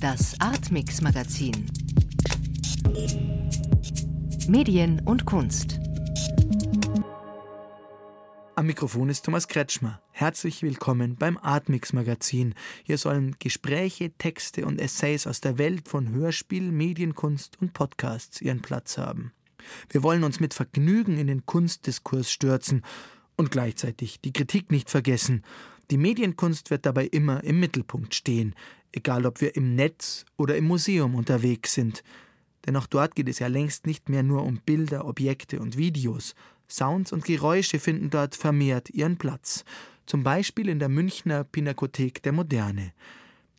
Das Artmix Magazin. Medien und Kunst. Am Mikrofon ist Thomas Kretschmer. Herzlich willkommen beim Artmix Magazin. Hier sollen Gespräche, Texte und Essays aus der Welt von Hörspiel, Medienkunst und Podcasts ihren Platz haben. Wir wollen uns mit Vergnügen in den Kunstdiskurs stürzen und gleichzeitig die Kritik nicht vergessen. Die Medienkunst wird dabei immer im Mittelpunkt stehen, egal ob wir im Netz oder im Museum unterwegs sind. Denn auch dort geht es ja längst nicht mehr nur um Bilder, Objekte und Videos. Sounds und Geräusche finden dort vermehrt ihren Platz. Zum Beispiel in der Münchner Pinakothek der Moderne.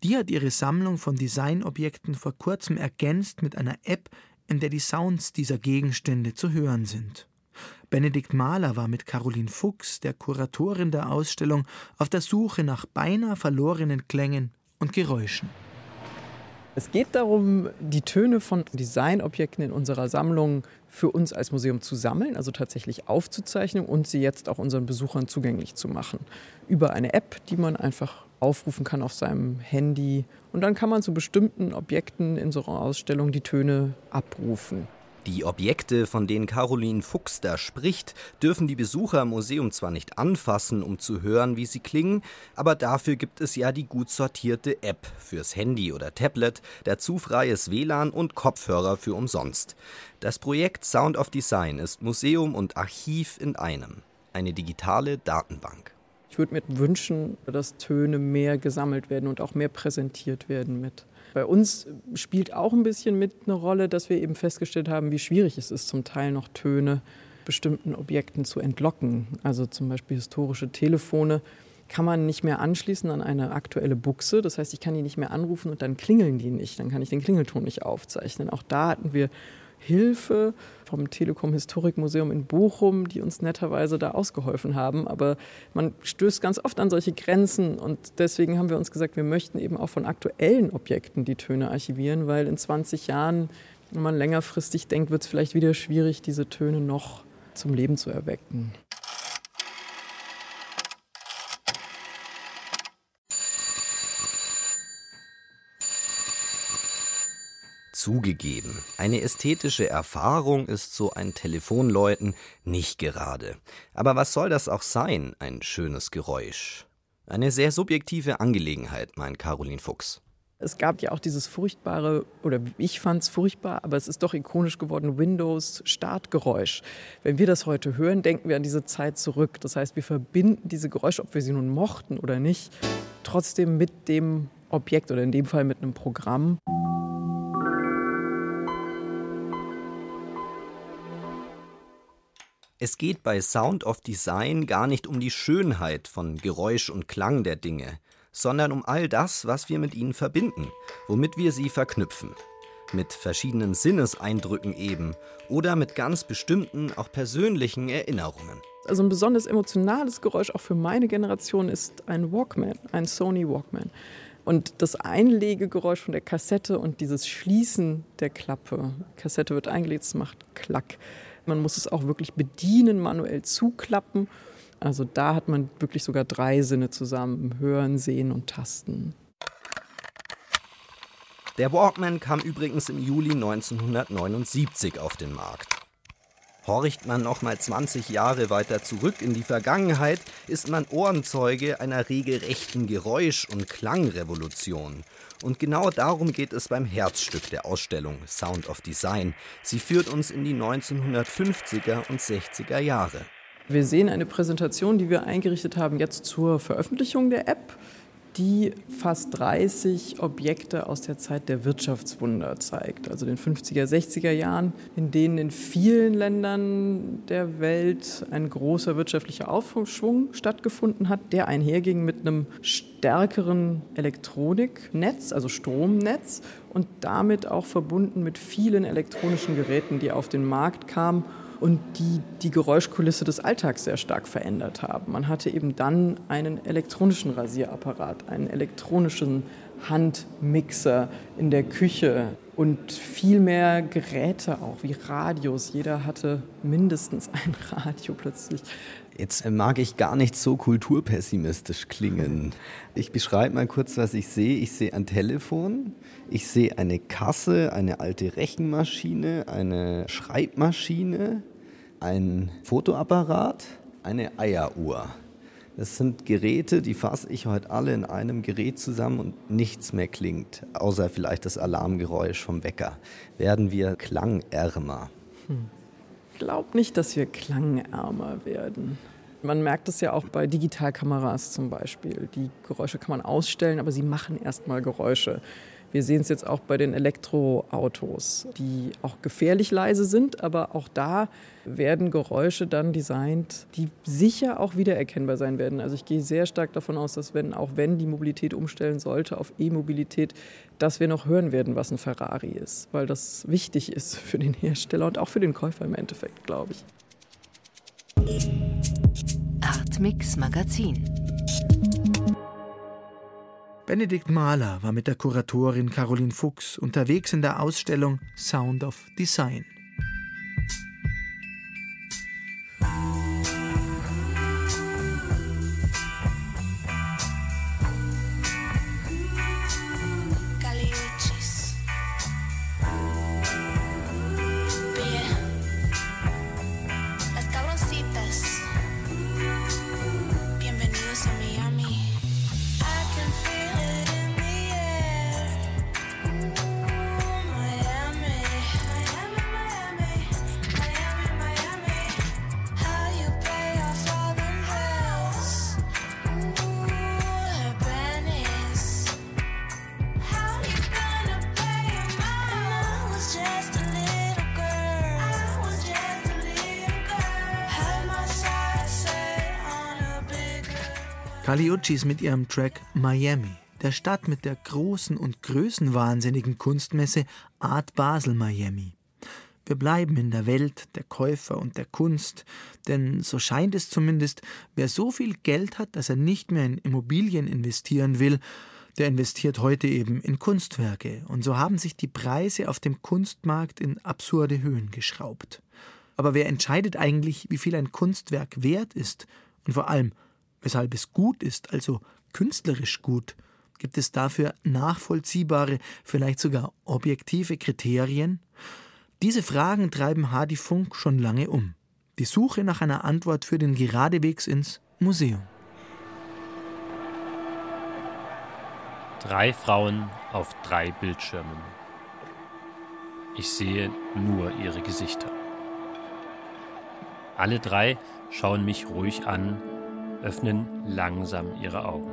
Die hat ihre Sammlung von Designobjekten vor kurzem ergänzt mit einer App, in der die Sounds dieser Gegenstände zu hören sind. Benedikt Mahler war mit Caroline Fuchs, der Kuratorin der Ausstellung, auf der Suche nach beinahe verlorenen Klängen und Geräuschen. Es geht darum, die Töne von Designobjekten in unserer Sammlung für uns als Museum zu sammeln, also tatsächlich aufzuzeichnen und sie jetzt auch unseren Besuchern zugänglich zu machen. Über eine App, die man einfach aufrufen kann auf seinem Handy. Und dann kann man zu bestimmten Objekten in unserer Ausstellung die Töne abrufen. Die Objekte, von denen Caroline Fuchs da spricht, dürfen die Besucher im Museum zwar nicht anfassen, um zu hören, wie sie klingen, aber dafür gibt es ja die gut sortierte App fürs Handy oder Tablet, dazu freies WLAN und Kopfhörer für umsonst. Das Projekt Sound of Design ist Museum und Archiv in einem. Eine digitale Datenbank. Ich würde mir wünschen, dass Töne mehr gesammelt werden und auch mehr präsentiert werden mit. Bei uns spielt auch ein bisschen mit eine Rolle, dass wir eben festgestellt haben, wie schwierig es ist, zum Teil noch Töne bestimmten Objekten zu entlocken. Also zum Beispiel historische Telefone kann man nicht mehr anschließen an eine aktuelle Buchse. Das heißt, ich kann die nicht mehr anrufen und dann klingeln die nicht. Dann kann ich den Klingelton nicht aufzeichnen. Auch da hatten wir Hilfe vom Telekom Historikmuseum in Bochum, die uns netterweise da ausgeholfen haben. Aber man stößt ganz oft an solche Grenzen und deswegen haben wir uns gesagt, wir möchten eben auch von aktuellen Objekten die Töne archivieren, weil in 20 Jahren, wenn man längerfristig denkt, wird es vielleicht wieder schwierig, diese Töne noch zum Leben zu erwecken. Zugegeben, eine ästhetische Erfahrung ist so ein Telefonläuten nicht gerade. Aber was soll das auch sein, ein schönes Geräusch? Eine sehr subjektive Angelegenheit, meint Caroline Fuchs. Es gab ja auch dieses furchtbare, oder ich fand es furchtbar, aber es ist doch ikonisch geworden, Windows-Startgeräusch. Wenn wir das heute hören, denken wir an diese Zeit zurück. Das heißt, wir verbinden diese Geräusche, ob wir sie nun mochten oder nicht, trotzdem mit dem Objekt oder in dem Fall mit einem Programm. Es geht bei Sound of Design gar nicht um die Schönheit von Geräusch und Klang der Dinge, sondern um all das, was wir mit ihnen verbinden, womit wir sie verknüpfen. Mit verschiedenen Sinneseindrücken eben oder mit ganz bestimmten, auch persönlichen Erinnerungen. Also ein besonders emotionales Geräusch auch für meine Generation ist ein Walkman, ein Sony Walkman. Und das Einlegegeräusch von der Kassette und dieses Schließen der Klappe. Kassette wird eingelegt, es macht Klack. Man muss es auch wirklich bedienen, manuell zuklappen. Also da hat man wirklich sogar drei Sinne zusammen, hören, sehen und tasten. Der Walkman kam übrigens im Juli 1979 auf den Markt. Horcht man noch mal 20 Jahre weiter zurück in die Vergangenheit, ist man Ohrenzeuge einer regelrechten Geräusch- und Klangrevolution. Und genau darum geht es beim Herzstück der Ausstellung Sound of Design. Sie führt uns in die 1950er und 60er Jahre. Wir sehen eine Präsentation, die wir eingerichtet haben jetzt zur Veröffentlichung der App die fast 30 Objekte aus der Zeit der Wirtschaftswunder zeigt, also den 50er, 60er Jahren, in denen in vielen Ländern der Welt ein großer wirtschaftlicher Aufschwung stattgefunden hat, der einherging mit einem stärkeren Elektroniknetz, also Stromnetz und damit auch verbunden mit vielen elektronischen Geräten, die auf den Markt kamen und die die Geräuschkulisse des Alltags sehr stark verändert haben. Man hatte eben dann einen elektronischen Rasierapparat, einen elektronischen Handmixer in der Küche und viel mehr Geräte auch, wie Radios. Jeder hatte mindestens ein Radio plötzlich. Jetzt mag ich gar nicht so kulturpessimistisch klingen. Ich beschreibe mal kurz, was ich sehe. Ich sehe ein Telefon, ich sehe eine Kasse, eine alte Rechenmaschine, eine Schreibmaschine, ein Fotoapparat, eine Eieruhr. Das sind Geräte, die fasse ich heute alle in einem Gerät zusammen und nichts mehr klingt, außer vielleicht das Alarmgeräusch vom Wecker. Werden wir klangärmer? Hm. Glaub nicht, dass wir klangärmer werden. Man merkt es ja auch bei Digitalkameras zum Beispiel. Die Geräusche kann man ausstellen, aber sie machen erstmal Geräusche. Wir sehen es jetzt auch bei den Elektroautos, die auch gefährlich leise sind, aber auch da werden Geräusche dann designt, die sicher auch wiedererkennbar sein werden. Also ich gehe sehr stark davon aus, dass wenn auch wenn die Mobilität umstellen sollte auf E-Mobilität, dass wir noch hören werden, was ein Ferrari ist, weil das wichtig ist für den Hersteller und auch für den Käufer im Endeffekt, glaube ich. Artmix Magazin Benedikt Mahler war mit der Kuratorin Caroline Fuchs unterwegs in der Ausstellung Sound of Design. Kaliuchis mit ihrem Track Miami, der Stadt mit der großen und größenwahnsinnigen Kunstmesse Art Basel Miami. Wir bleiben in der Welt der Käufer und der Kunst, denn so scheint es zumindest, wer so viel Geld hat, dass er nicht mehr in Immobilien investieren will, der investiert heute eben in Kunstwerke, und so haben sich die Preise auf dem Kunstmarkt in absurde Höhen geschraubt. Aber wer entscheidet eigentlich, wie viel ein Kunstwerk wert ist und vor allem, weshalb es gut ist, also künstlerisch gut, gibt es dafür nachvollziehbare, vielleicht sogar objektive Kriterien? Diese Fragen treiben Hardy Funk schon lange um. Die Suche nach einer Antwort für den Geradewegs ins Museum. Drei Frauen auf drei Bildschirmen. Ich sehe nur ihre Gesichter. Alle drei schauen mich ruhig an öffnen langsam ihre Augen.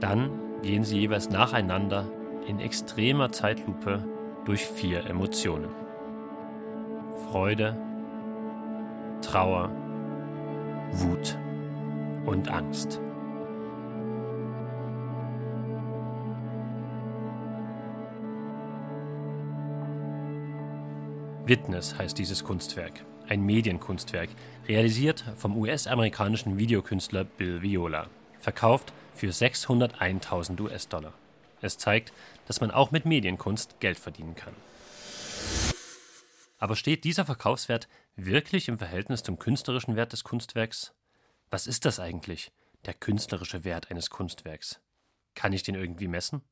Dann gehen sie jeweils nacheinander in extremer Zeitlupe durch vier Emotionen. Freude, Trauer, Wut und Angst. Witness heißt dieses Kunstwerk ein Medienkunstwerk, realisiert vom US-amerikanischen Videokünstler Bill Viola, verkauft für 601.000 US-Dollar. Es zeigt, dass man auch mit Medienkunst Geld verdienen kann. Aber steht dieser Verkaufswert wirklich im Verhältnis zum künstlerischen Wert des Kunstwerks? Was ist das eigentlich, der künstlerische Wert eines Kunstwerks? Kann ich den irgendwie messen?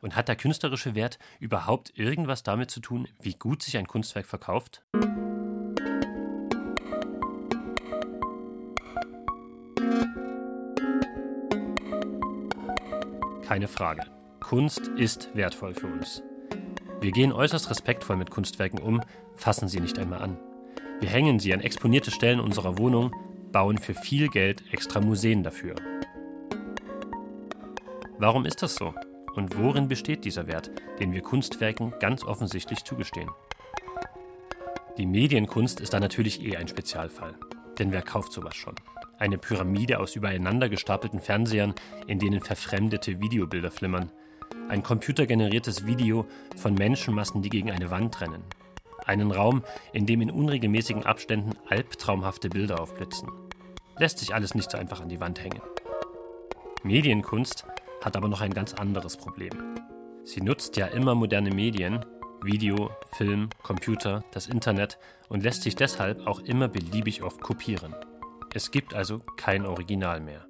Und hat der künstlerische Wert überhaupt irgendwas damit zu tun, wie gut sich ein Kunstwerk verkauft? Keine Frage. Kunst ist wertvoll für uns. Wir gehen äußerst respektvoll mit Kunstwerken um, fassen sie nicht einmal an. Wir hängen sie an exponierte Stellen unserer Wohnung, bauen für viel Geld extra Museen dafür. Warum ist das so? Und worin besteht dieser Wert, den wir Kunstwerken ganz offensichtlich zugestehen? Die Medienkunst ist da natürlich eh ein Spezialfall. Denn wer kauft sowas schon? Eine Pyramide aus übereinander gestapelten Fernsehern, in denen verfremdete Videobilder flimmern. Ein computergeneriertes Video von Menschenmassen, die gegen eine Wand rennen. Einen Raum, in dem in unregelmäßigen Abständen albtraumhafte Bilder aufblitzen. Lässt sich alles nicht so einfach an die Wand hängen. Medienkunst hat aber noch ein ganz anderes Problem. Sie nutzt ja immer moderne Medien, Video, Film, Computer, das Internet und lässt sich deshalb auch immer beliebig oft kopieren. Es gibt also kein Original mehr.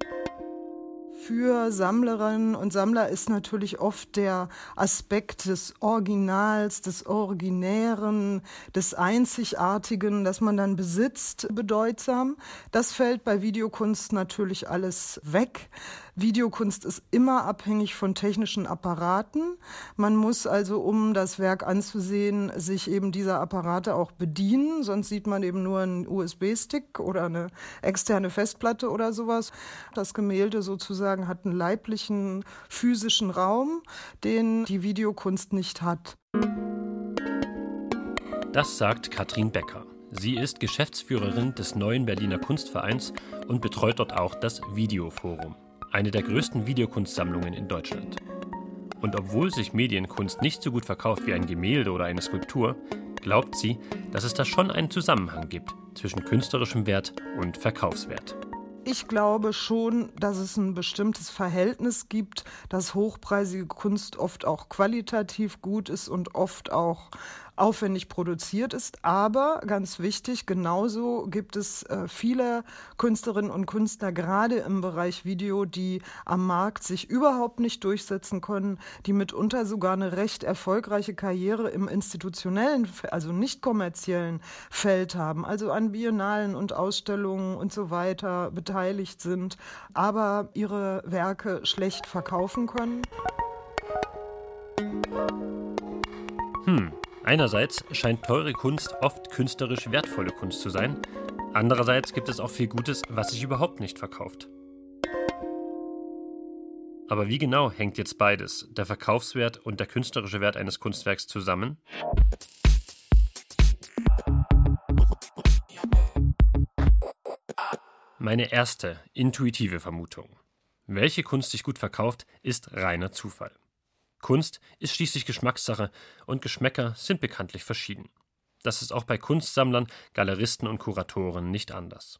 Für Sammlerinnen und Sammler ist natürlich oft der Aspekt des Originals, des Originären, des Einzigartigen, das man dann besitzt, bedeutsam. Das fällt bei Videokunst natürlich alles weg. Videokunst ist immer abhängig von technischen Apparaten. Man muss also, um das Werk anzusehen, sich eben dieser Apparate auch bedienen. Sonst sieht man eben nur einen USB-Stick oder eine externe Festplatte oder sowas. Das Gemälde sozusagen hat einen leiblichen, physischen Raum, den die Videokunst nicht hat. Das sagt Katrin Becker. Sie ist Geschäftsführerin des neuen Berliner Kunstvereins und betreut dort auch das Videoforum eine der größten Videokunstsammlungen in Deutschland. Und obwohl sich Medienkunst nicht so gut verkauft wie ein Gemälde oder eine Skulptur, glaubt sie, dass es da schon einen Zusammenhang gibt zwischen künstlerischem Wert und Verkaufswert. Ich glaube schon, dass es ein bestimmtes Verhältnis gibt, dass hochpreisige Kunst oft auch qualitativ gut ist und oft auch aufwendig produziert ist. Aber ganz wichtig, genauso gibt es äh, viele Künstlerinnen und Künstler, gerade im Bereich Video, die am Markt sich überhaupt nicht durchsetzen können, die mitunter sogar eine recht erfolgreiche Karriere im institutionellen, also nicht kommerziellen Feld haben, also an Biennalen und Ausstellungen und so weiter beteiligt sind, aber ihre Werke schlecht verkaufen können. Hm, Einerseits scheint teure Kunst oft künstlerisch wertvolle Kunst zu sein, andererseits gibt es auch viel Gutes, was sich überhaupt nicht verkauft. Aber wie genau hängt jetzt beides, der Verkaufswert und der künstlerische Wert eines Kunstwerks zusammen? Meine erste intuitive Vermutung. Welche Kunst sich gut verkauft, ist reiner Zufall. Kunst ist schließlich Geschmackssache und Geschmäcker sind bekanntlich verschieden. Das ist auch bei Kunstsammlern, Galeristen und Kuratoren nicht anders.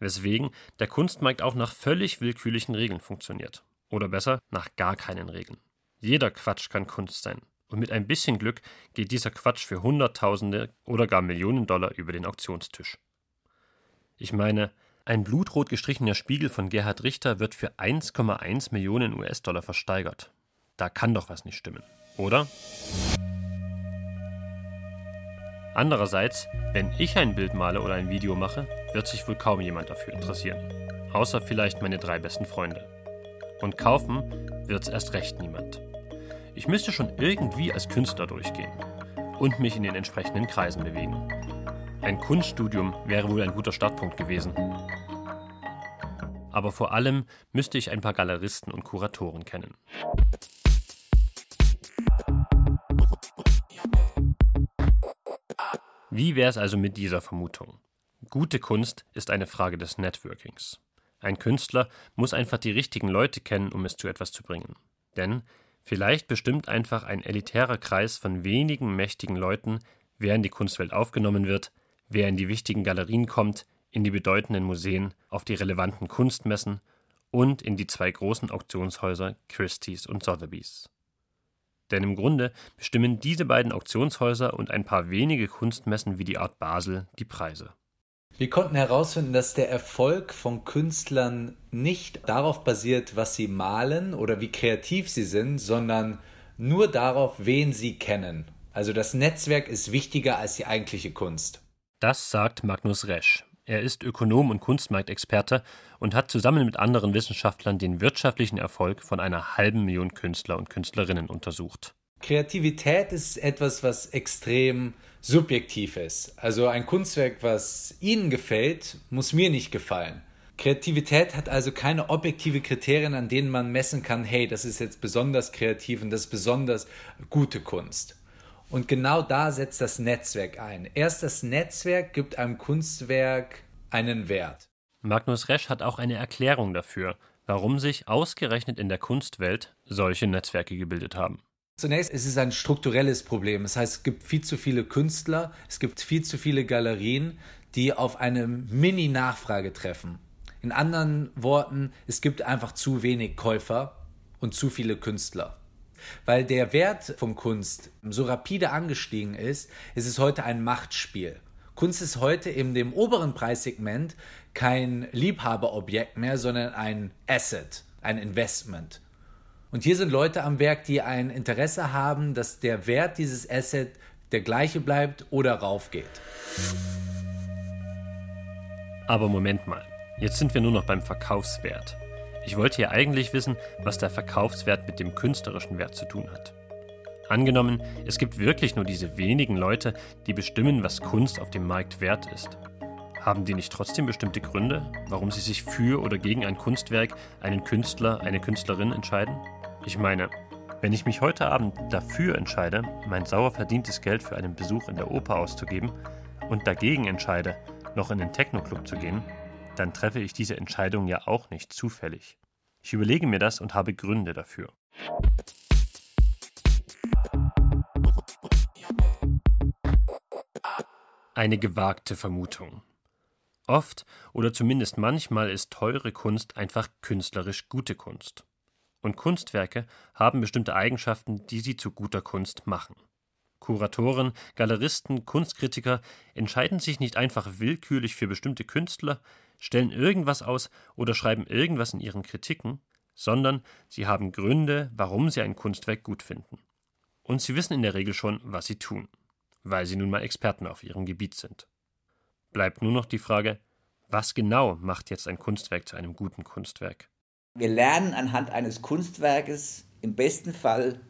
Weswegen der Kunstmarkt auch nach völlig willkürlichen Regeln funktioniert. Oder besser, nach gar keinen Regeln. Jeder Quatsch kann Kunst sein. Und mit ein bisschen Glück geht dieser Quatsch für Hunderttausende oder gar Millionen Dollar über den Auktionstisch. Ich meine, ein blutrot gestrichener Spiegel von Gerhard Richter wird für 1,1 Millionen US-Dollar versteigert. Da kann doch was nicht stimmen, oder? Andererseits, wenn ich ein Bild male oder ein Video mache, wird sich wohl kaum jemand dafür interessieren. Außer vielleicht meine drei besten Freunde. Und kaufen wird's erst recht niemand. Ich müsste schon irgendwie als Künstler durchgehen und mich in den entsprechenden Kreisen bewegen. Ein Kunststudium wäre wohl ein guter Startpunkt gewesen. Aber vor allem müsste ich ein paar Galeristen und Kuratoren kennen. Wie wäre es also mit dieser Vermutung? Gute Kunst ist eine Frage des Networkings. Ein Künstler muss einfach die richtigen Leute kennen, um es zu etwas zu bringen. Denn vielleicht bestimmt einfach ein elitärer Kreis von wenigen mächtigen Leuten, wer in die Kunstwelt aufgenommen wird, wer in die wichtigen Galerien kommt, in die bedeutenden Museen, auf die relevanten Kunstmessen und in die zwei großen Auktionshäuser Christie's und Sotheby's. Denn im Grunde bestimmen diese beiden Auktionshäuser und ein paar wenige Kunstmessen wie die Art Basel die Preise. Wir konnten herausfinden, dass der Erfolg von Künstlern nicht darauf basiert, was sie malen oder wie kreativ sie sind, sondern nur darauf, wen sie kennen. Also das Netzwerk ist wichtiger als die eigentliche Kunst. Das sagt Magnus Resch. Er ist Ökonom und Kunstmarktexperte und hat zusammen mit anderen Wissenschaftlern den wirtschaftlichen Erfolg von einer halben Million Künstler und Künstlerinnen untersucht. Kreativität ist etwas, was extrem subjektiv ist. Also ein Kunstwerk, was Ihnen gefällt, muss mir nicht gefallen. Kreativität hat also keine objektive Kriterien, an denen man messen kann, hey, das ist jetzt besonders kreativ und das ist besonders gute Kunst. Und genau da setzt das Netzwerk ein. Erst das Netzwerk gibt einem Kunstwerk einen Wert. Magnus Resch hat auch eine Erklärung dafür, warum sich ausgerechnet in der Kunstwelt solche Netzwerke gebildet haben. Zunächst ist es ein strukturelles Problem. Das heißt, es gibt viel zu viele Künstler, es gibt viel zu viele Galerien, die auf eine Mini-Nachfrage treffen. In anderen Worten, es gibt einfach zu wenig Käufer und zu viele Künstler. Weil der Wert von Kunst so rapide angestiegen ist, ist es heute ein Machtspiel. Kunst ist heute in dem oberen Preissegment kein Liebhaberobjekt mehr, sondern ein Asset, ein Investment. Und hier sind Leute am Werk, die ein Interesse haben, dass der Wert dieses Asset der gleiche bleibt oder raufgeht. Aber Moment mal, jetzt sind wir nur noch beim Verkaufswert. Ich wollte ja eigentlich wissen, was der Verkaufswert mit dem künstlerischen Wert zu tun hat. Angenommen, es gibt wirklich nur diese wenigen Leute, die bestimmen, was Kunst auf dem Markt wert ist. Haben die nicht trotzdem bestimmte Gründe, warum sie sich für oder gegen ein Kunstwerk, einen Künstler, eine Künstlerin entscheiden? Ich meine, wenn ich mich heute Abend dafür entscheide, mein sauer verdientes Geld für einen Besuch in der Oper auszugeben und dagegen entscheide, noch in den Techno-Club zu gehen, dann treffe ich diese Entscheidung ja auch nicht zufällig. Ich überlege mir das und habe Gründe dafür. Eine gewagte Vermutung. Oft oder zumindest manchmal ist teure Kunst einfach künstlerisch gute Kunst. Und Kunstwerke haben bestimmte Eigenschaften, die sie zu guter Kunst machen. Kuratoren, Galeristen, Kunstkritiker entscheiden sich nicht einfach willkürlich für bestimmte Künstler, stellen irgendwas aus oder schreiben irgendwas in ihren Kritiken, sondern sie haben Gründe, warum sie ein Kunstwerk gut finden. Und sie wissen in der Regel schon, was sie tun, weil sie nun mal Experten auf ihrem Gebiet sind. Bleibt nur noch die Frage, was genau macht jetzt ein Kunstwerk zu einem guten Kunstwerk? Wir lernen anhand eines Kunstwerkes im besten Fall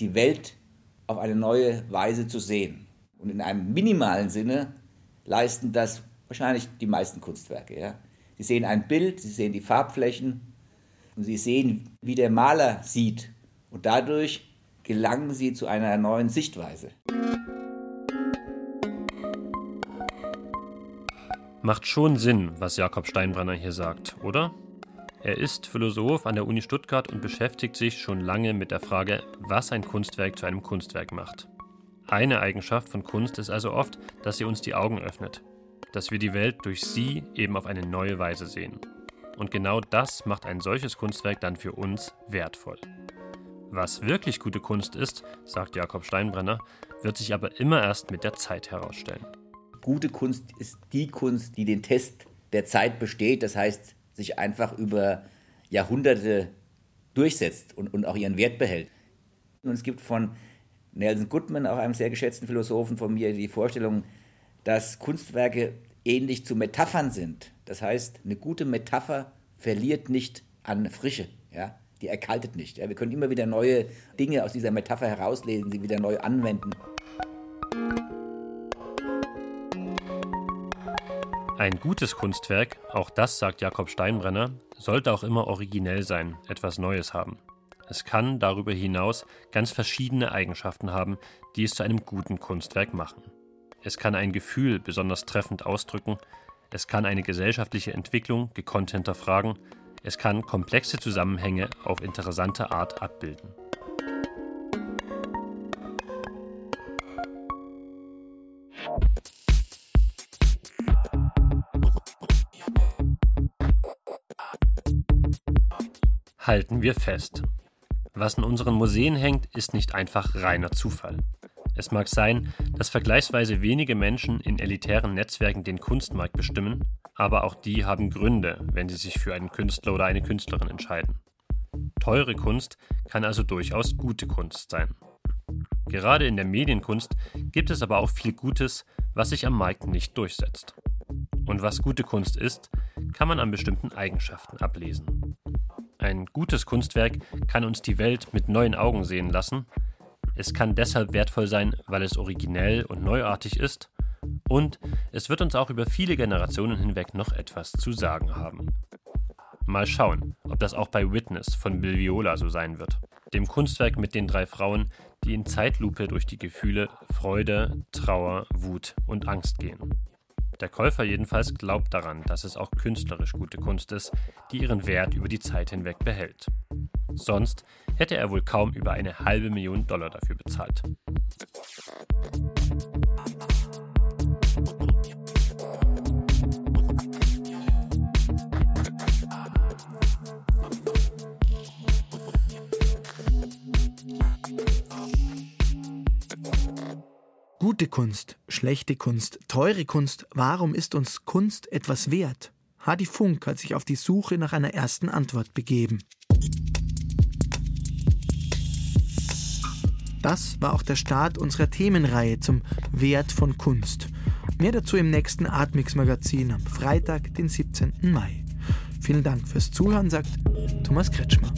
die Welt auf eine neue Weise zu sehen. Und in einem minimalen Sinne leisten das wahrscheinlich die meisten Kunstwerke. Ja. Sie sehen ein Bild, sie sehen die Farbflächen und sie sehen, wie der Maler sieht. Und dadurch gelangen sie zu einer neuen Sichtweise. Macht schon Sinn, was Jakob Steinbrenner hier sagt, oder? Er ist Philosoph an der Uni Stuttgart und beschäftigt sich schon lange mit der Frage, was ein Kunstwerk zu einem Kunstwerk macht. Eine Eigenschaft von Kunst ist also oft, dass sie uns die Augen öffnet, dass wir die Welt durch sie eben auf eine neue Weise sehen. Und genau das macht ein solches Kunstwerk dann für uns wertvoll. Was wirklich gute Kunst ist, sagt Jakob Steinbrenner, wird sich aber immer erst mit der Zeit herausstellen. Gute Kunst ist die Kunst, die den Test der Zeit besteht, das heißt, sich einfach über Jahrhunderte durchsetzt und, und auch ihren Wert behält. Und es gibt von Nelson Goodman, auch einem sehr geschätzten Philosophen von mir, die Vorstellung, dass Kunstwerke ähnlich zu Metaphern sind. Das heißt, eine gute Metapher verliert nicht an Frische, ja? die erkaltet nicht. Ja? Wir können immer wieder neue Dinge aus dieser Metapher herauslesen, sie wieder neu anwenden. Ein gutes Kunstwerk, auch das sagt Jakob Steinbrenner, sollte auch immer originell sein, etwas Neues haben. Es kann darüber hinaus ganz verschiedene Eigenschaften haben, die es zu einem guten Kunstwerk machen. Es kann ein Gefühl besonders treffend ausdrücken, es kann eine gesellschaftliche Entwicklung gekonnt hinterfragen, es kann komplexe Zusammenhänge auf interessante Art abbilden. Halten wir fest. Was in unseren Museen hängt, ist nicht einfach reiner Zufall. Es mag sein, dass vergleichsweise wenige Menschen in elitären Netzwerken den Kunstmarkt bestimmen, aber auch die haben Gründe, wenn sie sich für einen Künstler oder eine Künstlerin entscheiden. Teure Kunst kann also durchaus gute Kunst sein. Gerade in der Medienkunst gibt es aber auch viel Gutes, was sich am Markt nicht durchsetzt. Und was gute Kunst ist, kann man an bestimmten Eigenschaften ablesen. Ein gutes Kunstwerk kann uns die Welt mit neuen Augen sehen lassen, es kann deshalb wertvoll sein, weil es originell und neuartig ist. Und es wird uns auch über viele Generationen hinweg noch etwas zu sagen haben. Mal schauen, ob das auch bei Witness von Bill Viola so sein wird. Dem Kunstwerk mit den drei Frauen, die in Zeitlupe durch die Gefühle Freude, Trauer, Wut und Angst gehen. Der Käufer jedenfalls glaubt daran, dass es auch künstlerisch gute Kunst ist, die ihren Wert über die Zeit hinweg behält. Sonst hätte er wohl kaum über eine halbe Million Dollar dafür bezahlt. Gute Kunst, schlechte Kunst, teure Kunst, warum ist uns Kunst etwas wert? Hadi Funk hat sich auf die Suche nach einer ersten Antwort begeben. Das war auch der Start unserer Themenreihe zum Wert von Kunst. Mehr dazu im nächsten Atmix Magazin am Freitag, den 17. Mai. Vielen Dank fürs Zuhören, sagt Thomas Kretschmer.